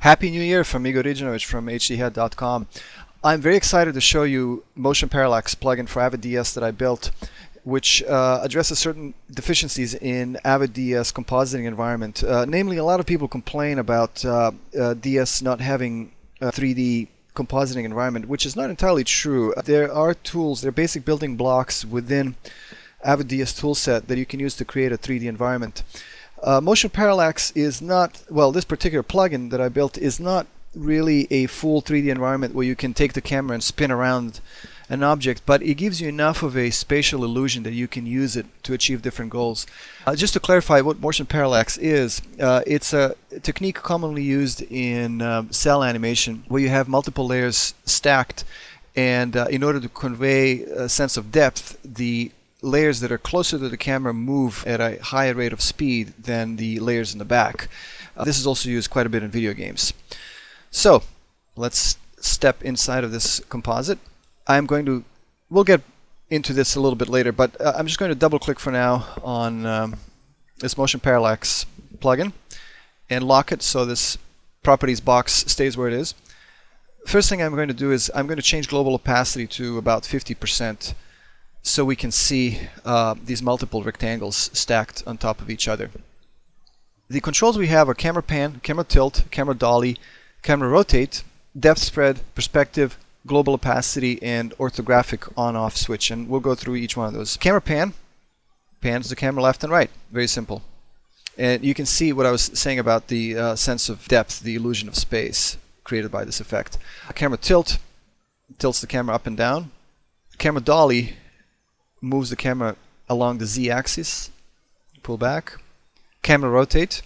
Happy New Year from Igor Ridjanovic from hdhead.com. I'm very excited to show you Motion Parallax plugin for AvidDS that I built, which uh, addresses certain deficiencies in AvidDS compositing environment. Uh, namely, a lot of people complain about uh, uh DS not having a 3D compositing environment, which is not entirely true. There are tools, there are basic building blocks within AvidDS toolset that you can use to create a 3D environment. Uh, Motion Parallax is not, well, this particular plugin that I built is not really a full 3D environment where you can take the camera and spin around an object, but it gives you enough of a spatial illusion that you can use it to achieve different goals. Uh, just to clarify what motion parallax is, uh, it's a technique commonly used in um, cel animation where you have multiple layers stacked, and uh, in order to convey a sense of depth, the layers that are closer to the camera move at a higher rate of speed than the layers in the back. Uh, this is also used quite a bit in video games. So let's step inside of this composite. I'm going to, we'll get into this a little bit later, but uh, I'm just going to double click for now on um, this motion parallax plugin and lock it so this properties box stays where it is. First thing I'm going to do is I'm going to change global opacity to about 50% so we can see uh, these multiple rectangles stacked on top of each other. The controls we have are camera pan, camera tilt, camera dolly, camera rotate, depth spread, perspective, global opacity, and orthographic on-off switch. And we'll go through each one of those. Camera pan pans the camera left and right. Very simple. And you can see what I was saying about the uh, sense of depth, the illusion of space created by this effect. A camera tilt tilts the camera up and down. Camera dolly moves the camera along the z-axis, pull back. Camera rotate,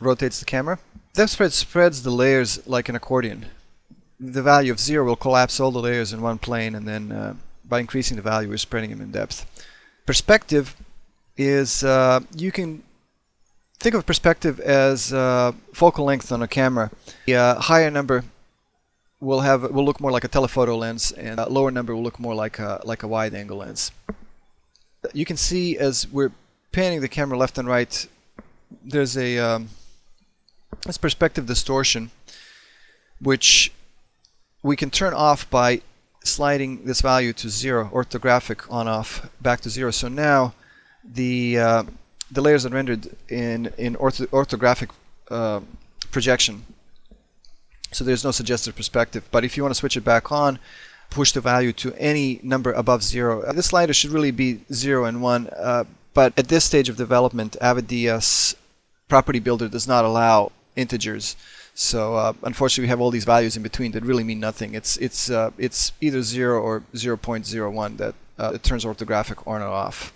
rotates the camera. Depth spread spreads the layers like an accordion. The value of zero will collapse all the layers in one plane, and then uh, by increasing the value, we're spreading them in depth. Perspective is uh, you can think of perspective as uh, focal length on a camera. The uh, higher number will have will look more like a telephoto lens, and a lower number will look more like a like a wide angle lens. You can see as we're panning the camera left and right, there's a um, this perspective distortion, which we can turn off by sliding this value to zero, orthographic on off back to zero. So now the uh, the layers are rendered in in ortho orthographic uh, projection so there's no suggested perspective. But if you want to switch it back on, push the value to any number above zero. Uh, this slider should really be zero and one. Uh, but at this stage of development, AvidDS property builder does not allow integers. So uh, unfortunately, we have all these values in between that really mean nothing. It's it's uh, it's either zero or 0.01 that uh, turns orthographic on or off.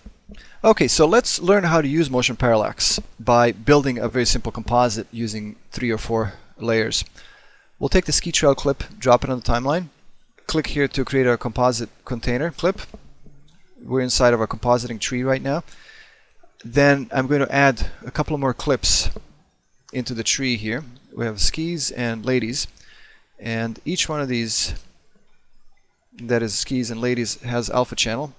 Okay, so let's learn how to use motion parallax by building a very simple composite using three or four layers. We'll take the ski trail clip, drop it on the timeline. Click here to create a composite container clip. We're inside of our compositing tree right now. Then I'm going to add a couple more clips into the tree here. We have skis and ladies. And each one of these, that is skis and ladies, has alpha channel.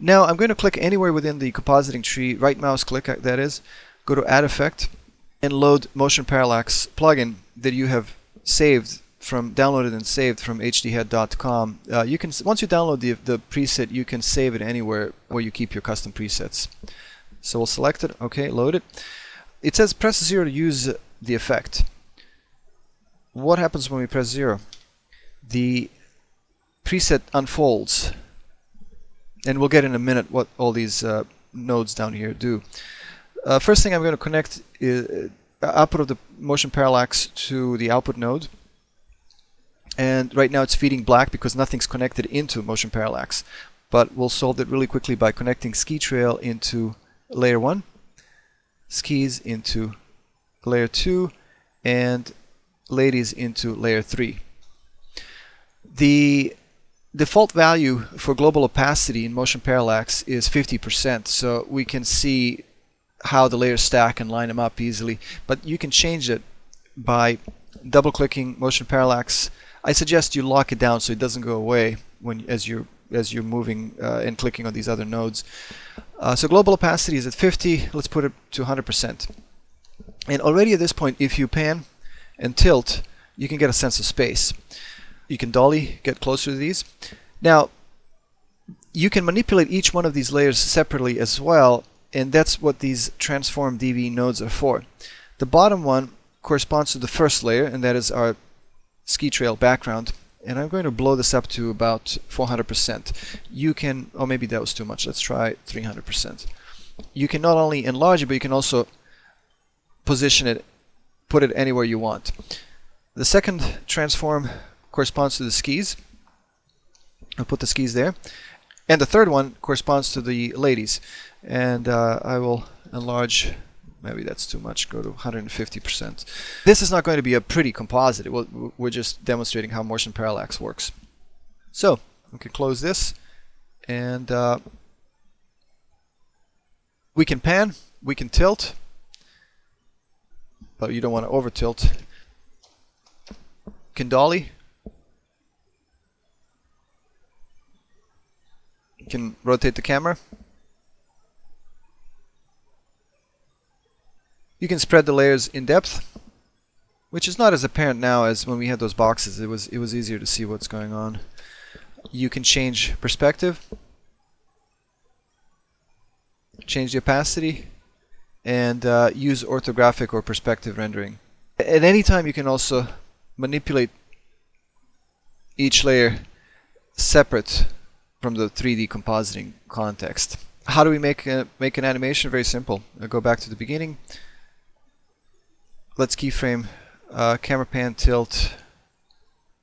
Now I'm going to click anywhere within the compositing tree, right mouse click uh, that is, go to add effect, and load Motion Parallax plugin that you have saved from downloaded and saved from hdhead.com. Uh, you can once you download the the preset, you can save it anywhere where you keep your custom presets. So we'll select it. Okay, load it. It says press zero to use the effect. What happens when we press zero? The preset unfolds, and we'll get in a minute what all these uh, nodes down here do. Uh, first thing I'm going to connect is, uh, output of the motion parallax to the output node. And right now it's feeding black because nothing's connected into motion parallax. But we'll solve it really quickly by connecting ski trail into layer 1, skis into layer 2, and ladies into layer 3. The default value for global opacity in motion parallax is 50%, so we can see how the layers stack and line them up easily. But you can change it by double clicking motion parallax. I suggest you lock it down so it doesn't go away when as you're as you're moving uh, and clicking on these other nodes. Uh, so global opacity is at 50. Let's put it to 100%. And already at this point, if you pan and tilt, you can get a sense of space. You can dolly, get closer to these. Now, you can manipulate each one of these layers separately as well, and that's what these transform DV nodes are for. The bottom one corresponds to the first layer, and that is our ski trail background. And I'm going to blow this up to about 400%. You can, oh maybe that was too much. Let's try 300%. You can not only enlarge it, but you can also position it, put it anywhere you want. The second transform corresponds to the skis. I'll put the skis there. And the third one corresponds to the ladies. And uh, I will enlarge maybe that's too much, go to 150%. This is not going to be a pretty composite. We're just demonstrating how motion parallax works. So, we can close this and uh, we can pan, we can tilt, but you don't want to over tilt. Can dolly. Can rotate the camera. You can spread the layers in depth, which is not as apparent now as when we had those boxes. It was it was easier to see what's going on. You can change perspective, change the opacity, and uh, use orthographic or perspective rendering. At any time, you can also manipulate each layer separate from the 3D compositing context. How do we make a, make an animation? Very simple. I'll go back to the beginning let's keyframe uh, camera pan tilt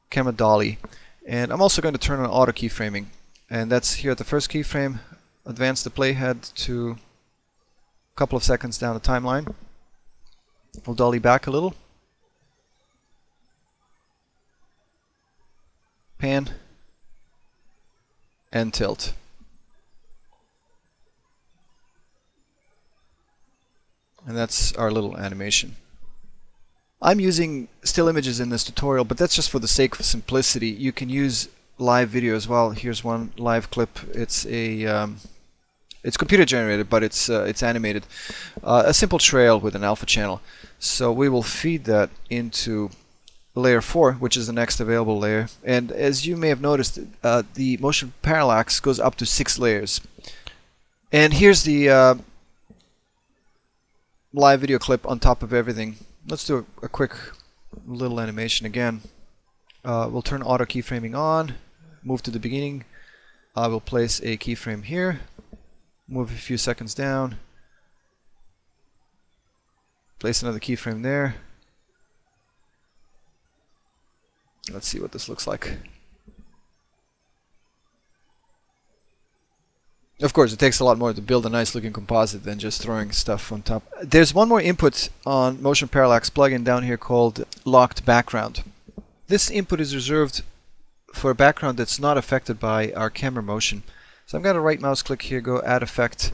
camera dolly. And I'm also going to turn on auto keyframing. And that's here at the first keyframe. Advance the playhead to a couple of seconds down the timeline. We'll dolly back a little. Pan. And tilt. And that's our little animation I'm using still images in this tutorial, but that's just for the sake of simplicity. You can use live video as well. Here's one live clip. It's a um, it's computer generated, but it's uh, it's animated. Uh, a simple trail with an alpha channel. So we will feed that into layer 4, which is the next available layer. And as you may have noticed, uh, the motion parallax goes up to six layers. And here's the uh, live video clip on top of everything let's do a, a, quick little animation again. Uh, we'll turn auto keyframing on, move to the beginning. I will place a keyframe here, move a few seconds down, place another keyframe there. Let's see what this looks like. Of course, it takes a lot more to build a nice looking composite than just throwing stuff on top. There's one more input on Motion Parallax plugin down here called Locked Background. This input is reserved for a background that's not affected by our camera motion. So I'm going to right mouse click here, go add effect,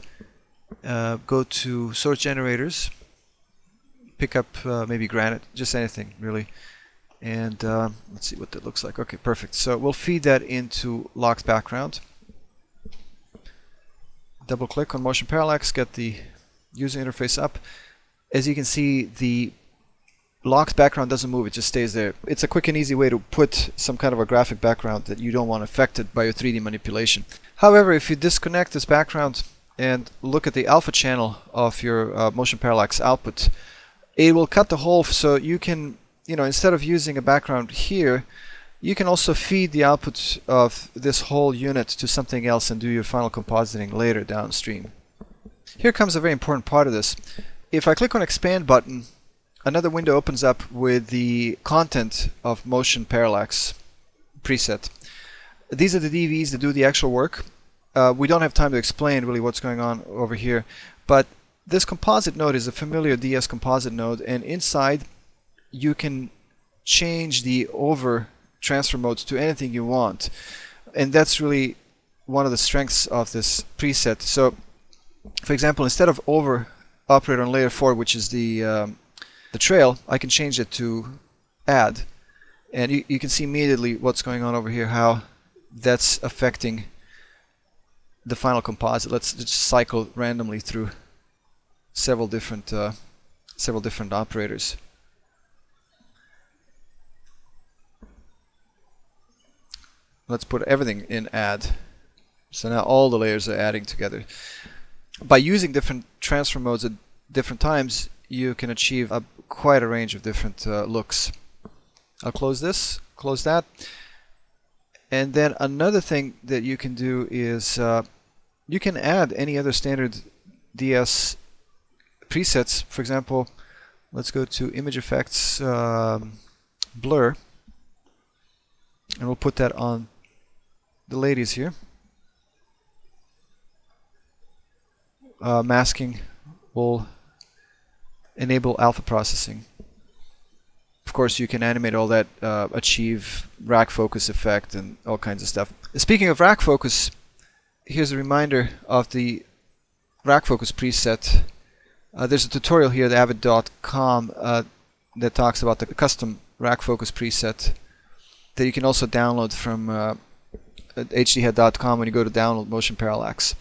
uh, go to source generators, pick up uh, maybe granite, just anything really. And uh, let's see what that looks like. Okay, perfect. So we'll feed that into locked background double click on motion parallax, get the user interface up. As you can see, the locked background doesn't move, it just stays there. It's a quick and easy way to put some kind of a graphic background that you don't want affected by your 3D manipulation. However, if you disconnect this background and look at the alpha channel of your uh, motion parallax output, it will cut the hole so you can, you know, instead of using a background here, you can also feed the output of this whole unit to something else and do your final compositing later downstream. Here comes a very important part of this. If I click on expand button, another window opens up with the content of motion parallax preset. These are the DVs that do the actual work. Uh, we don't have time to explain really what's going on over here, but this composite node is a familiar DS composite node, and inside you can change the over transfer modes to anything you want. And that's really one of the strengths of this preset. So, for example, instead of over operator on layer 4, which is the, um, the trail, I can change it to add. And you, you can see immediately what's going on over here, how that's affecting the final composite. Let's just cycle randomly through several different uh, several different operators. Let's put everything in add. So now all the layers are adding together. By using different transfer modes at different times, you can achieve a, quite a range of different uh, looks. I'll close this, close that. And then another thing that you can do is uh, you can add any other standard DS presets. For example, let's go to image effects, um, blur, and we'll put that on the ladies here. Uh, masking will enable alpha processing. Of course, you can animate all that, uh, achieve rack focus effect and all kinds of stuff. Speaking of rack focus, here's a reminder of the rack focus preset. Uh, there's a tutorial here at avid.com uh, that talks about the custom rack focus preset that you can also download from uh, hdhead.com when you go to download motion parallax.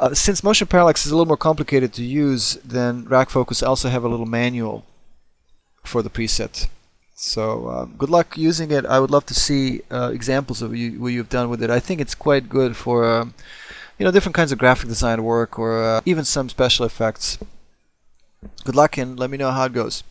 Uh, since motion parallax is a little more complicated to use then rack focus, also have a little manual for the preset. So uh, good luck using it. I would love to see uh, examples of you, what you've done with it. I think it's quite good for um, you know different kinds of graphic design work or uh, even some special effects. Good luck and let me know how it goes.